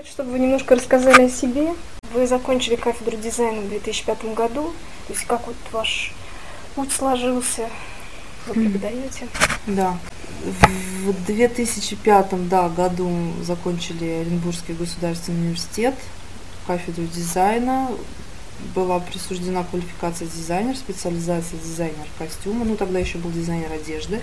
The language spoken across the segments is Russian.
хочу, чтобы вы немножко рассказали о себе. Вы закончили кафедру дизайна в 2005 году. То есть как вот ваш путь сложился? Вы преподаете? Да. В 2005 да, году закончили Оренбургский государственный университет, кафедру дизайна. Была присуждена квалификация дизайнер, специализация дизайнер костюма. Ну, тогда еще был дизайнер одежды.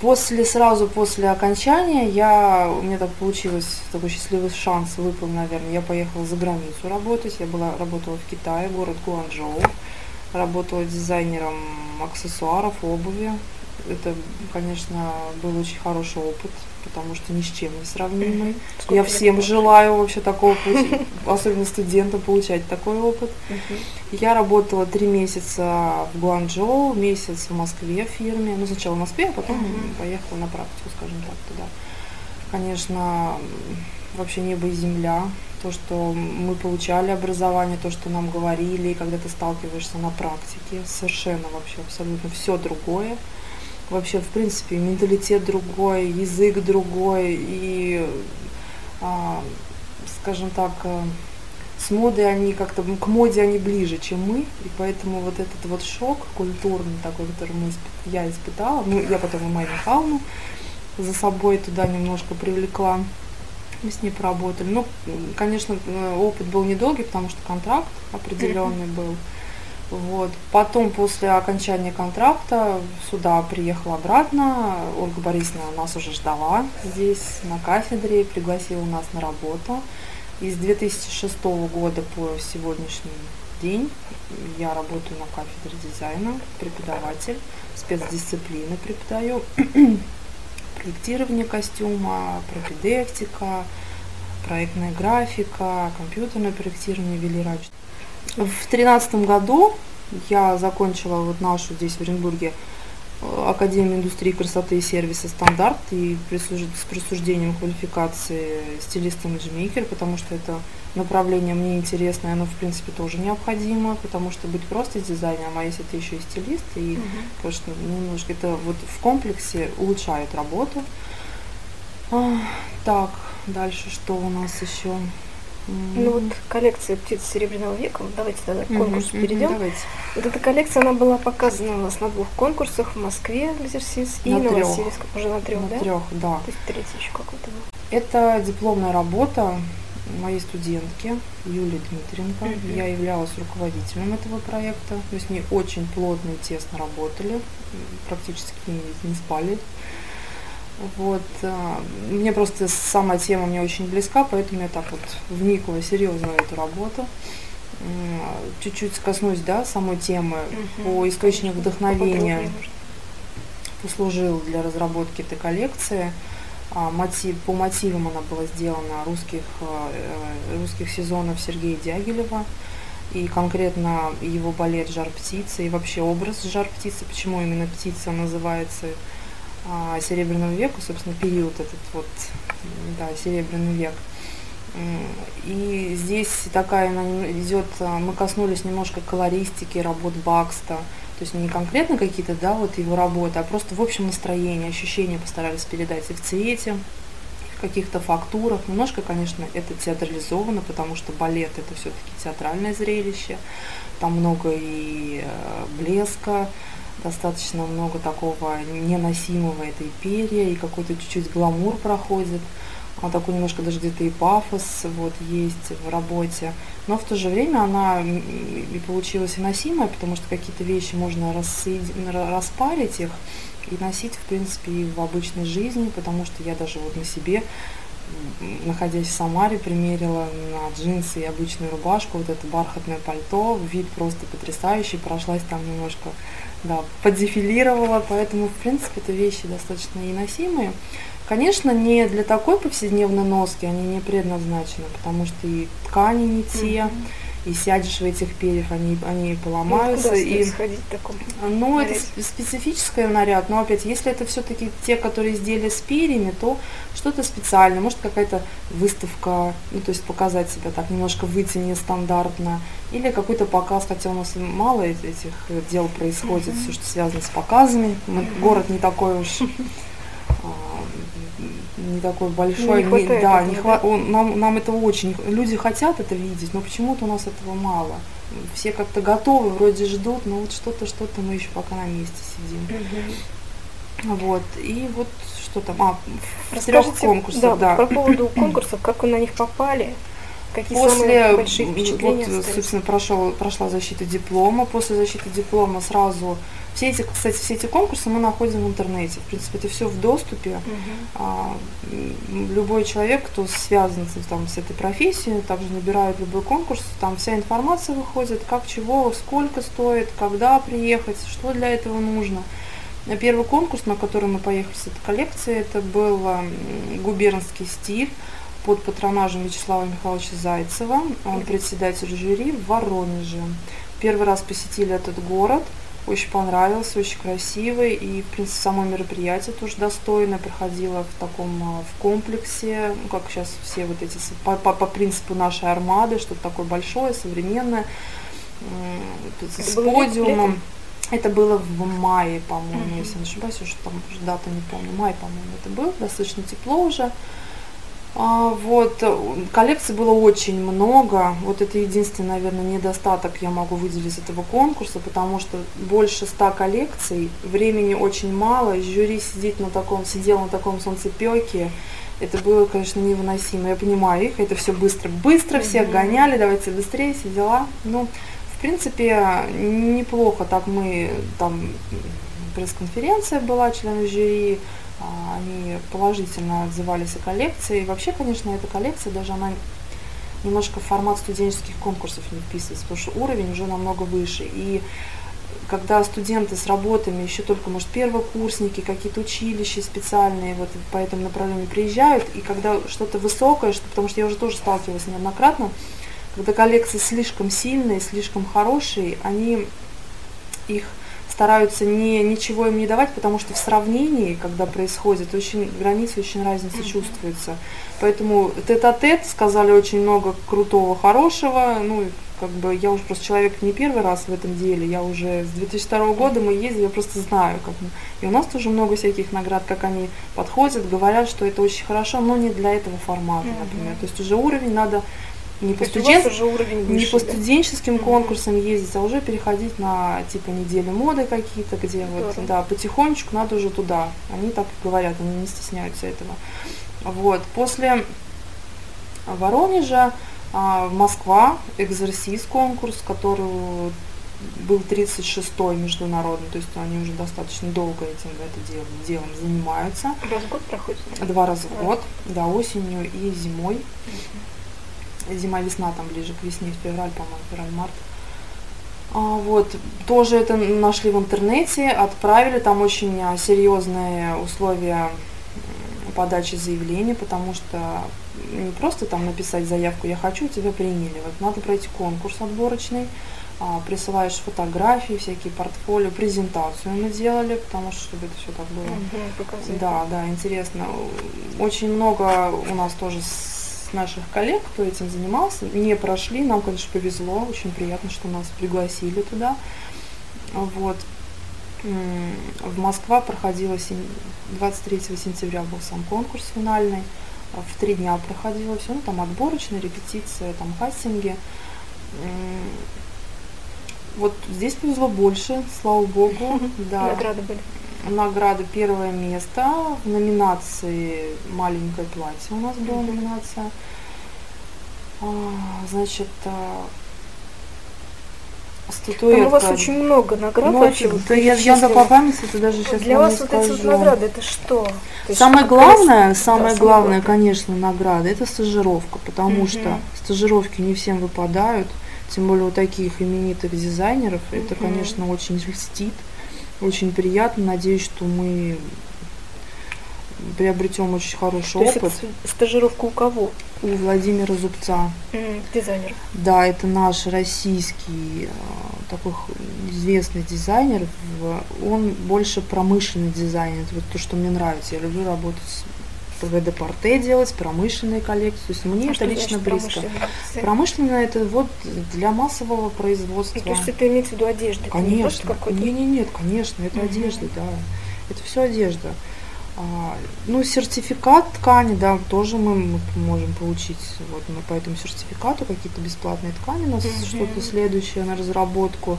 После, сразу после окончания я, у меня так получилось, такой счастливый шанс выпал, наверное, я поехала за границу работать, я была, работала в Китае, город Гуанчжоу, работала дизайнером аксессуаров, обуви. Это, конечно, был очень хороший опыт, потому что ни с чем не сравнимый. Сколько я всем прошло? желаю вообще такого пути, особенно студентам, получать такой опыт. Я работала три месяца в Гуанчжоу, месяц в Москве в фирме. Ну, сначала в Москве, а потом поехала на практику, скажем так, туда. Конечно, вообще небо и земля. То, что мы получали образование, то, что нам говорили, и когда ты сталкиваешься на практике, совершенно вообще абсолютно все другое. Вообще, в принципе, менталитет другой, язык другой, и, а, скажем так, а, с модой они как-то, к моде они ближе, чем мы, и поэтому вот этот вот шок культурный такой, который мы, я испытала, ну, я потом и Майю Михайловну за собой туда немножко привлекла, мы с ней поработали. Ну, конечно, э, опыт был недолгий, потому что контракт определенный был. Вот. Потом, после окончания контракта, сюда приехала обратно. Ольга Борисовна нас уже ждала здесь, на кафедре, пригласила нас на работу. И с 2006 года по сегодняшний день я работаю на кафедре дизайна, преподаватель, спецдисциплины преподаю, проектирование костюма, пропедевтика, проектная графика, компьютерное проектирование, велирач. В 2013 году я закончила вот нашу здесь в Оренбурге э, Академию индустрии красоты и сервиса стандарт и с присуждением квалификации стилист-имиджмейкер, потому что это направление мне интересно, и оно в принципе тоже необходимо, потому что быть просто дизайнером, а если ты еще и стилист, и Мгм. конечно, немножко это вот в комплексе улучшает работу. Так, дальше что у нас еще? Ну вот коллекция птиц Серебряного века, вот давайте тогда к конкурсу мгм, перейдем. Давайте. Вот эта коллекция, она была показана у нас на двух конкурсах в Москве, Лазерсис, и На. Васильевском, уже на трех, На да? трех, да. То есть третий еще какой-то был. Это дипломная работа моей студентки Юлии Дмитриенко. Мгм. Я являлась руководителем этого проекта. Мы с ней очень плотно и тесно работали, практически не спали. Вот. а, Мне просто сама тема мне очень близка, поэтому я так вот вникла серьезно в эту работу. Чуть-чуть коснусь, да, самой темы Мгм. по источнику вдохновения послужил для разработки этой коллекции. А, мотив, по мотивам она была сделана русских, э, русских сезонов Сергея Дягилева. И конкретно его балет «Жар птицы» и вообще образ «Жар птицы», почему именно птица называется а, Серебряного века, собственно, период этот вот, да, Серебряный век. И здесь такая идет, а, мы коснулись немножко колористики работ Бакста, то есть не конкретно какие-то, да, вот его работы, а просто в общем настроении, ощущения постарались передать и в цвете, в каких-то фактурах. Немножко, конечно, это театрализовано, потому что балет это все-таки театральное зрелище, там много и э, блеска, достаточно много такого неносимого этой перья, и какой-то чуть-чуть гламур проходит. А такой немножко даже где-то и пафос вот есть в работе. Но в то же время она и получилась и носимая, потому что какие-то вещи можно рассоеди- ра- распарить их и носить, в принципе, и в обычной жизни, потому что я даже вот на себе, находясь в Самаре, примерила на джинсы и обычную рубашку, вот это бархатное пальто, вид просто потрясающий, прошлась там немножко, да, подефилировала, поэтому, в принципе, это вещи достаточно и носимые. Конечно, не для такой повседневной носки они не предназначены, потому что и ткани не те, Мгм. И сядешь в этих перьях, они, они Ну, поломаются. куда и... сходить в таком? Ну, это наряде? сп- специфический наряд, но опять, если это все-таки те, которые изделия с перьями, то что-то специальное, может какая-то выставка, ну, то есть показать себя так, немножко выйти нестандартно, или какой-то показ, хотя у нас мало эт- этих дел происходит, Мгм. все, что связано с показами, Мы- город не такой уж не такой большой. Не хватает да, не да? хва- он- нам, нам этого очень... Люди хотят это видеть, но почему-то у нас этого мало. Все как-то готовы, вроде ждут, но вот что-то, что-то мы еще пока на месте сидим. Мгм. Вот. И вот что там? А, в трех конкурсах, да, да. по поводу конкурсов, как вы на них попали, какие После, большие впечатления вот, остались? собственно, прошел, прошла защита диплома. После защиты диплома сразу... Все эти, кстати, все эти конкурсы мы находим в интернете. В принципе, это все в доступе. Мгм. А, любой человек, кто связан с, там, с этой профессией, также набирает любой конкурс, там вся информация выходит, как чего, сколько стоит, когда приехать, что для этого нужно. Первый конкурс, на который мы поехали с этой коллекцией, это был губернский стиль под патронажем Вячеслава Михайловича Зайцева, он председатель жюри в Воронеже. Первый раз посетили этот город, очень понравился, очень красивый, и, в принципе, само мероприятие тоже достойное, проходило в таком, а, в комплексе, ну, как сейчас все вот эти, с- по, по- по принципу нашей армады, что-то такое большое, современное, с Это было лет- подиумом. Это было в мае, по-моему, Мгм. если не ошибаюсь, уже там уже дата не помню. Май, по-моему, это был, достаточно тепло уже. А, вот, э, коллекций было очень много. Вот это единственный, наверное, недостаток я могу выделить из этого конкурса, потому что больше ста коллекций, времени очень мало, жюри сидит на таком, сидел на таком солнцепеке. Это было, конечно, невыносимо. Я понимаю их, это все быстро. Быстро всех Мгм. гоняли, давайте быстрее, все дела. Ну, в принципе, неплохо так мы там пресс-конференция была членов жюри, они положительно отзывались о коллекции. И вообще, конечно, эта коллекция, даже она немножко в формат студенческих конкурсов не вписывается, потому что уровень уже намного выше. И когда студенты с работами, еще только, может, первокурсники, какие-то училища специальные вот по этому направлению приезжают, и когда что-то высокое, что, потому что я уже тоже сталкивалась неоднократно, когда коллекции слишком сильные, слишком хорошие, они их стараются не, ничего им не давать, потому что в сравнении, когда происходит, очень границы, очень разница чувствуется. Поэтому тет-а-тет сказали очень много крутого, хорошего. Ну, как бы я уже просто человек не первый раз в этом деле. Я уже с 2002 года мы ездили, я просто знаю. Как мы. И у нас тоже много всяких наград, как они подходят, говорят, что это очень хорошо, но не для этого формата, например. То есть уже уровень надо не по То вас студентам, уже уровень не по студенческим Мгм. конкурсам ездить, а уже переходить на типа недели моды какие-то, где вот, Здорово. да, потихонечку надо уже туда. Они так и говорят, они не стесняются этого. Вот. После Воронежа а, Москва, экзорсист конкурс, который был 36-й международный, то есть они уже достаточно долго этим это делом, делом занимаются. Раз в год проходит? Два раза в год, да, осенью и зимой. Зима-весна там ближе к весне, февраль, по-моему, февраль-март. А, вот, тоже это нашли в интернете, отправили, там очень а, серьезные условия подачи заявления, потому что не просто там написать заявку «я хочу», тебя приняли. Вот надо пройти конкурс отборочный, а, присылаешь фотографии, всякие портфолио, презентацию мы делали, потому что чтобы это все так было. Показывает. Да, да, интересно. Очень много у нас тоже наших коллег, кто этим занимался, не прошли. Нам, конечно, повезло. Очень приятно, что нас пригласили туда. Вот. В Москва проходила сем- 23 сентября был сам конкурс финальный. А В три дня проходило все. Ну, там отборочная, репетиция, там кастинги. Вот здесь повезло больше, слава богу. Да. Награды были. Награда первое место в номинации «Маленькое платье» у нас была номинация. А, Значит, а, статуэтка. Там у вас очень много наград Ну, вообще. это- да я, я перечислила. по памяти это даже сейчас Для вам вас вот эти вот награды, это что? То Самое главное, самое главное, конечно, награда, это стажировка, потому Мгм. что стажировки не всем выпадают, тем более у таких именитых дизайнеров. Это, Мгм. конечно, очень льстит, очень приятно. Надеюсь, что мы приобретем очень хороший То опыт стажировка у кого? у Владимира Зубца. Дизайнер. Да, это наш российский а, такой известный дизайнер. Он больше промышленный дизайнер. Это вот то, что мне нравится. Я люблю работать с ПВД Порте делать, промышленные коллекции. То есть мне А это лично близко. Промышленное это вот для массового производства. То есть это имеется в виду одежда? Конечно. Не, не, нет, конечно, это Мгм. одежда, да. Это все одежда. А, ну, сертификат ткани, да, тоже мы, мы можем получить. Вот мы по этому сертификату какие-то бесплатные ткани у нас mm-hmm. что-то следующее на разработку.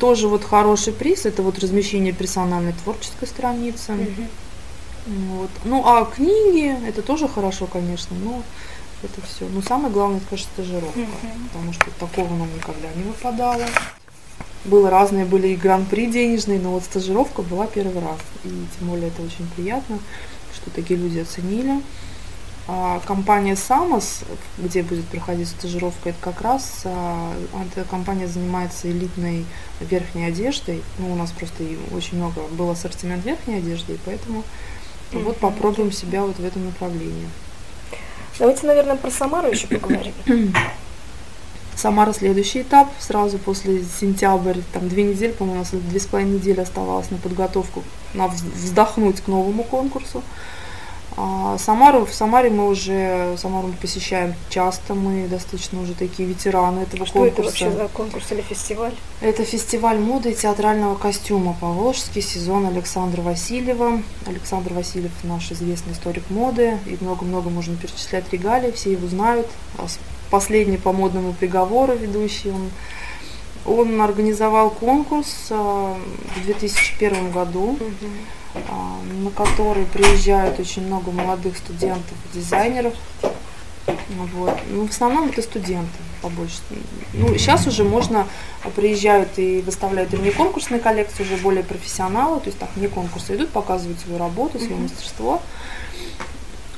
Тоже вот хороший приз, это вот размещение персональной творческой страницы. Mm-hmm. Вот. Ну, а книги, это тоже хорошо, конечно, но это все. Но самое главное, это, конечно, стажировка, mm-hmm. потому что такого нам никогда не выпадало. Было разные, были и гран-при денежные, но вот стажировка была первый раз. И тем более это очень приятно, что такие люди оценили. А компания Самос, где будет проходить стажировка, это как раз а, эта компания занимается элитной верхней одеждой. Ну, у нас просто очень много был ассортимент верхней одежды, и поэтому mm-hmm. вот попробуем себя вот в этом направлении. Давайте, наверное, про Самару еще поговорим. Самара следующий этап, сразу после сентября, там две недели, по-моему, у нас две с половиной недели оставалось на подготовку, на вздохнуть к новому конкурсу. А Самару, в Самаре мы уже, Самару мы посещаем часто, мы достаточно уже такие ветераны этого Что конкурса. Что это вообще за конкурс или фестиваль? Это фестиваль моды и театрального костюма Поволжский, сезон Александра Васильева. Александр Васильев наш известный историк моды, и много-много можно перечислять регалий, все его знают. А последний по модному приговору ведущий, он он организовал конкурс а, в 2001 году. Угу а, на который приезжают очень много молодых студентов, дизайнеров. Вот. Ну, в основном это студенты побольше. Ну, сейчас уже можно, а, приезжают и выставляют и не конкурсные коллекции, уже более профессионалы, то есть так не конкурсы идут, показывают свою работу, свое мастерство.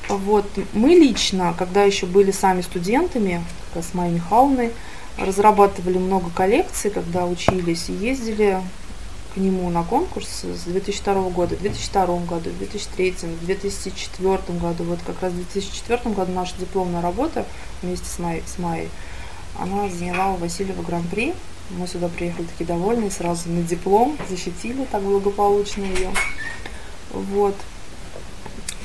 Вот. Мы лично, когда еще были сами студентами, с Майей Михайловной, разрабатывали много коллекций, когда учились и ездили нему на конкурс с 2002 года, в 2002 году, в 2003, в 2004 году. Вот как раз в 2004 году наша дипломная работа вместе с Майей, с Майей она заняла у Васильева гран-при. Мы сюда приехали такие довольные, сразу на диплом, защитили так благополучно ее. Вот.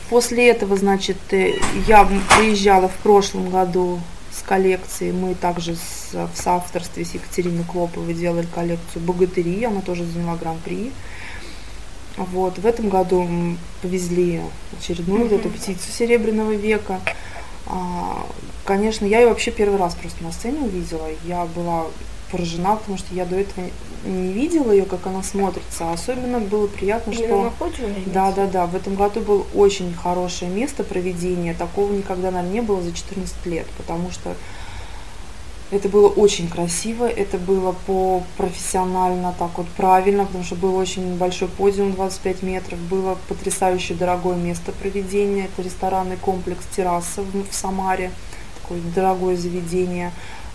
После этого, значит, э, я приезжала в прошлом году с коллекцией. Мы также с, в соавторстве с Екатериной Клоповой делали коллекцию «Богатыри», она тоже заняла гран-при. Вот, в этом году повезли очередную mm-hmm. эту птицу Серебряного века. А, конечно, я ее вообще первый раз просто на сцене увидела. Я была поражена, потому что я до этого не видела ее, как она смотрится. Особенно было приятно, что... Да, да, да. В этом году было очень хорошее место проведения. Такого никогда, наверное, не было за 14 лет, потому что это было очень красиво, это было по профессионально, так вот правильно, потому что был очень большой подиум 25 метров, было потрясающе дорогое место проведения, это ресторанный комплекс терраса в, в Самаре, такое дорогое заведение.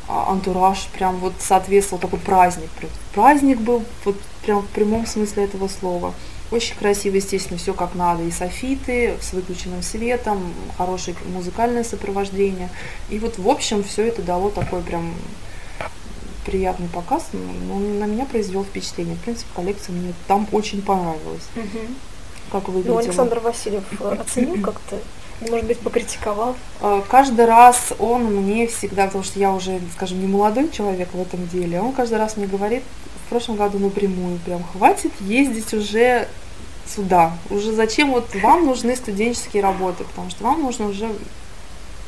А, антураж прям вот соответствовал такой праздник. Праздник был вот прям в прямом смысле этого слова. Очень красиво, естественно, все как надо. И софиты с выключенным светом, хорошее музыкальное сопровождение. И вот, в общем, все это дало такой прям приятный показ. Он на меня произвел впечатление. В принципе, коллекция мне там очень понравилась. Угу. Как вы Ну, Александр Васильев э, оценил как-то может быть, покритиковал? А, каждый раз он мне всегда, потому что я уже, скажем, не молодой человек в этом деле, он каждый раз мне говорит, в прошлом году напрямую, прям, хватит ездить уже сюда. Уже зачем вот вам нужны студенческие работы, потому что вам нужно уже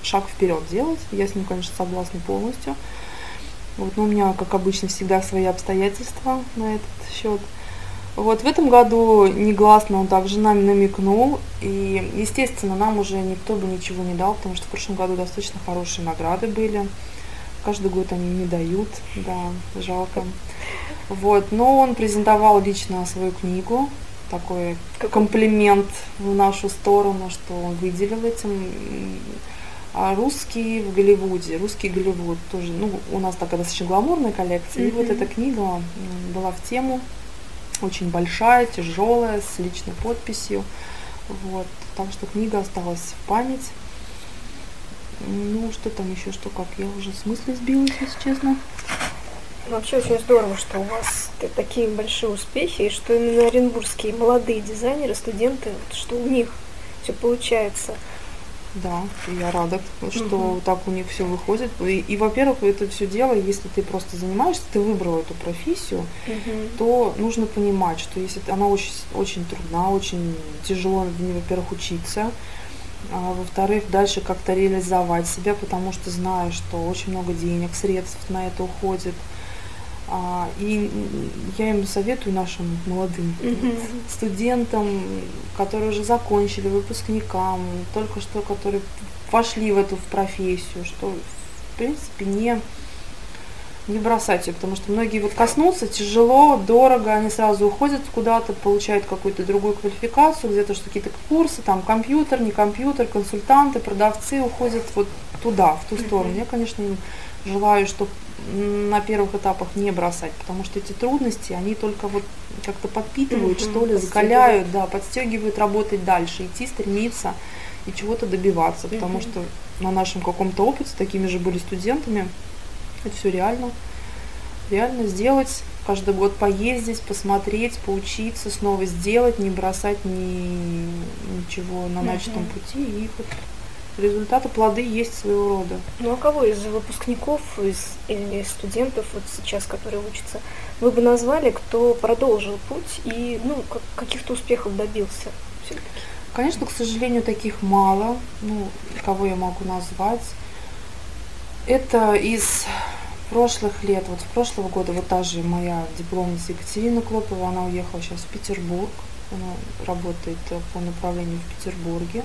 шаг вперед делать. Я с ним, конечно, согласна полностью. Вот, но у меня, как обычно, всегда свои обстоятельства на этот счет. Вот в этом году негласно он также нам намекнул, и, естественно, нам уже никто бы ничего не дал, потому что в прошлом году достаточно хорошие награды были. Каждый год они не дают, да, жалко. Вот, но он презентовал лично свою книгу, такой комплимент в нашу сторону, что он выделил этим. А русский в Голливуде, русский Голливуд тоже, ну, у нас такая достаточно гламурная коллекция, mm-hmm. и вот эта книга была в тему очень большая, тяжелая, с личной подписью. Вот. Так что книга осталась в память. Ну, что там еще, что как, я уже в смысле сбилась, если честно. Вообще очень здорово, что у вас такие большие успехи, и что именно оренбургские молодые дизайнеры, студенты, что у них все получается. Да, я рада, что Мгм. так у них все выходит. И, и, во-первых, это все дело, если ты просто занимаешься, ты выбрал эту профессию, Мгм. то нужно понимать, что если она очень, очень трудна, очень тяжело во-первых, учиться, а во-вторых, дальше как-то реализовать себя, потому что знаю, что очень много денег, средств на это уходит. А, И я им советую нашим молодым студентам, которые уже закончили, выпускникам, только что, которые вошли в эту в профессию, что в принципе не не бросать ее, потому что многие вот коснутся, тяжело, дорого, они сразу уходят куда-то, получают какую-то другую квалификацию, где-то что какие-то курсы, там компьютер, не компьютер, консультанты, продавцы уходят вот туда, в ту сторону. Я, конечно, желаю, чтобы на первых этапах не бросать, потому что эти трудности, они только вот как-то подпитывают, Мгм, что ли, закаляют, да, подстегивают работать дальше, идти, стремиться и чего-то добиваться, потому Мгм. что на нашем каком-то опыте, с такими же были студентами, это все реально. Реально сделать, каждый год поездить, посмотреть, поучиться, снова сделать, не бросать ни, ничего на начатом пути. И вот результаты, плоды есть своего рода. Ну а кого из выпускников из, или студентов вот сейчас, которые учатся, вы бы назвали, кто продолжил путь и ну, как- каких-то успехов добился все-таки? Конечно, к сожалению, таких мало. Ну, кого я могу назвать? Это из прошлых лет, вот с прошлого года, вот та же моя дипломница Екатерина Клопова, она уехала сейчас в Петербург, она работает э, по направлению в Петербурге.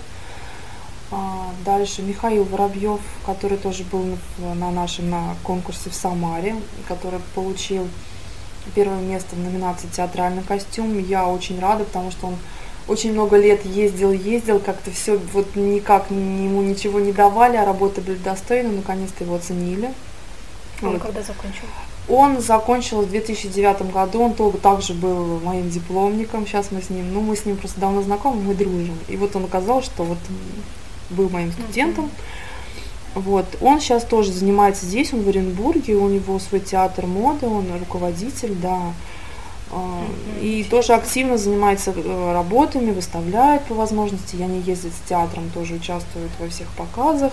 А, Дальше Михаил Воробьев, который тоже был на- на нашем на конкурсе в Самаре, который получил первое место в номинации «Театральный костюм». Я очень рада, потому что он очень много лет ездил, ездил, как-то все вот никак ни- ему ничего не давали, а работы были достойны, наконец-то его оценили. Он Вот. когда закончил? Он закончил в 2009 году, он тоже также был моим дипломником, сейчас мы с ним, ну мы с ним просто давно знакомы, мы дружим. И вот он оказалось, что вот был моим студентом. Вот, он сейчас тоже занимается здесь, он в Оренбурге, у него свой театр моды, он руководитель, да. А, И тоже активно занимается э, работами, выставляет по возможности. Я не ездит с театром, тоже участвует во всех показах.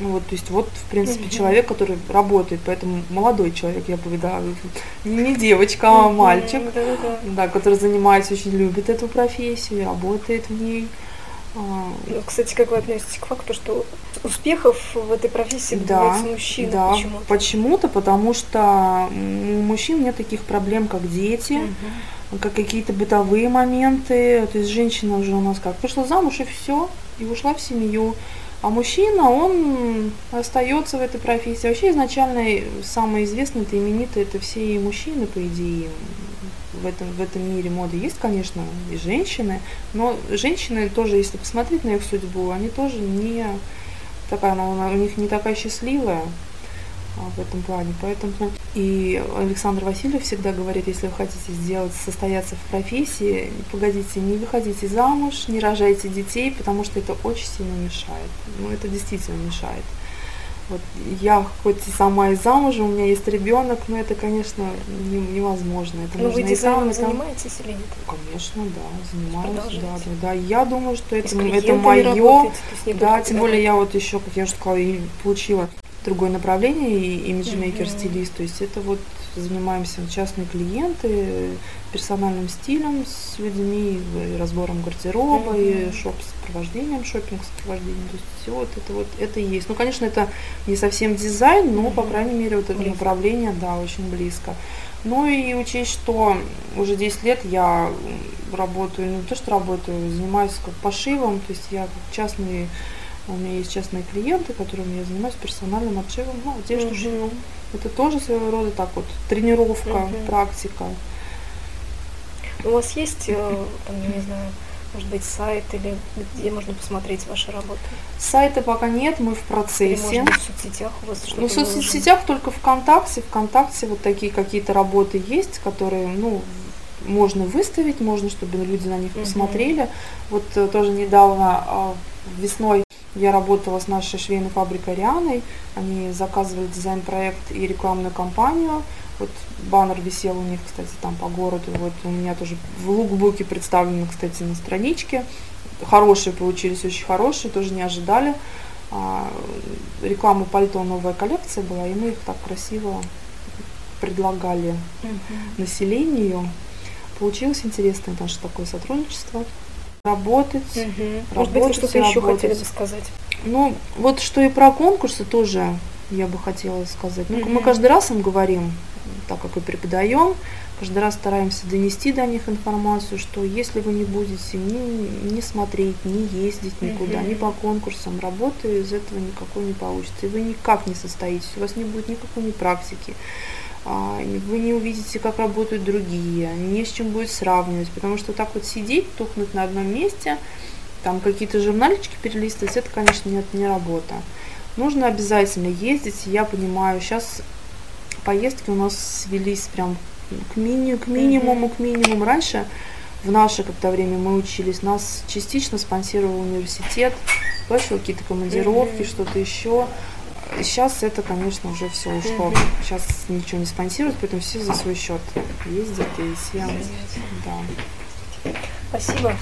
Вот, то есть вот, в принципе, Мгм. человек, который работает, поэтому молодой человек, я бы, да, не, не девочка, а мальчик, да, который занимается, очень любит эту профессию, работает в ней. А, Ну, Кстати, как вы относитесь к факту, что успехов в этой профессии Да, добиваются мужчины да, почему-то? почему-то, потому что у мужчин нет таких проблем, как дети, Мгм. как какие-то бытовые моменты. То есть женщина уже у нас как вышла замуж и все, и ушла в семью. А мужчина, он остается в этой профессии. Вообще изначально самые известные, это именитые, это все и мужчины, по идее. В этом, в этом мире моды есть, конечно, и женщины, но женщины тоже, если посмотреть на их судьбу, они тоже не такая, она, у них не такая счастливая а, в этом плане. Поэтому и Александр Васильев всегда говорит, если вы хотите сделать, состояться в профессии, погодите, не выходите замуж, не рожайте детей, потому что это очень сильно мешает. Ну, это действительно мешает. Вот я хоть и сама и замужем, у меня есть ребенок, но это, конечно, не- невозможно. Это Ну, вы дизайном там. занимаетесь или нет? Конечно, да, занимаюсь, да, да, да. Я думаю, что это, это мое, да, тем более я вот еще, как я уже сказала, и получила другое направление, и имиджмейкер, Мгм. стилист, то есть это вот занимаемся частные клиенты, персональным стилем с людьми, и разбором гардероба, и Мгм. шоп-сопровождением, шопинг-сопровождением, то есть все вот это вот, это и есть. Ну, конечно, это не совсем дизайн, но, по Мгм. крайней мере, вот это Близко. направление, да, очень близко. Ну и учесть, что уже 10 лет я работаю, ну, не то что работаю, занимаюсь как пошивом, то есть я как частный, у меня есть частные клиенты, которыми я занимаюсь персональным отшивом, ну, одежду шью. Мгм. Это тоже своего рода так вот тренировка, Мгм. практика. У вас есть, э, там, я не знаю, может быть, сайт или где можно посмотреть ваши работы? Сайта пока нет, мы в Или, процессе. может быть, в соцсетях у вас что-то Ну, в выложено? соцсетях только ВКонтакте. ВКонтакте вот такие какие-то работы есть, которые, ну, можно выставить, можно, чтобы люди на них Мгм. посмотрели. Вот э, тоже недавно а, весной я работала с нашей швейной фабрикой Рианой. Они заказывали дизайн-проект и рекламную кампанию. Вот баннер висел у них, кстати, там по городу. Вот у меня тоже в лукбуке представлено, кстати, на страничке. хорошие получились, очень хорошие, тоже не ожидали. А, реклама пальто новая коллекция была, и мы их так красиво предлагали населению. Получилось интересное наше такое сотрудничество. Работать, Мгм. Может быть, вы что-то еще хотели бы сказать? Ну, вот что и про конкурсы тоже я бы хотела сказать. Ну, мы Мгм. каждый раз им говорим, так как и преподаем, каждый раз стараемся донести до них информацию, что если вы не будете ни, ни смотреть, ни ездить никуда, ни по конкурсам, работы из этого никакой не получится. И вы никак не состоитесь, у вас не будет никакой ни практики, а, вы не увидите, как работают другие, не с чем будет сравнивать, потому что так вот сидеть, тухнуть на одном месте, там какие-то журнальчики перелистывать, это, конечно, нет, не работа. Нужно обязательно ездить, я понимаю, сейчас поездки у нас свелись прям к, мини, к минимуму, к минимуму. Раньше, в наше когда время мы учились, нас частично спонсировал университет, платил какие-то командировки, что-то еще. Сейчас это, конечно, уже все ушло. Сейчас ничего не спонсируют, поэтому все за свой счет ездят и все, да. Спасибо.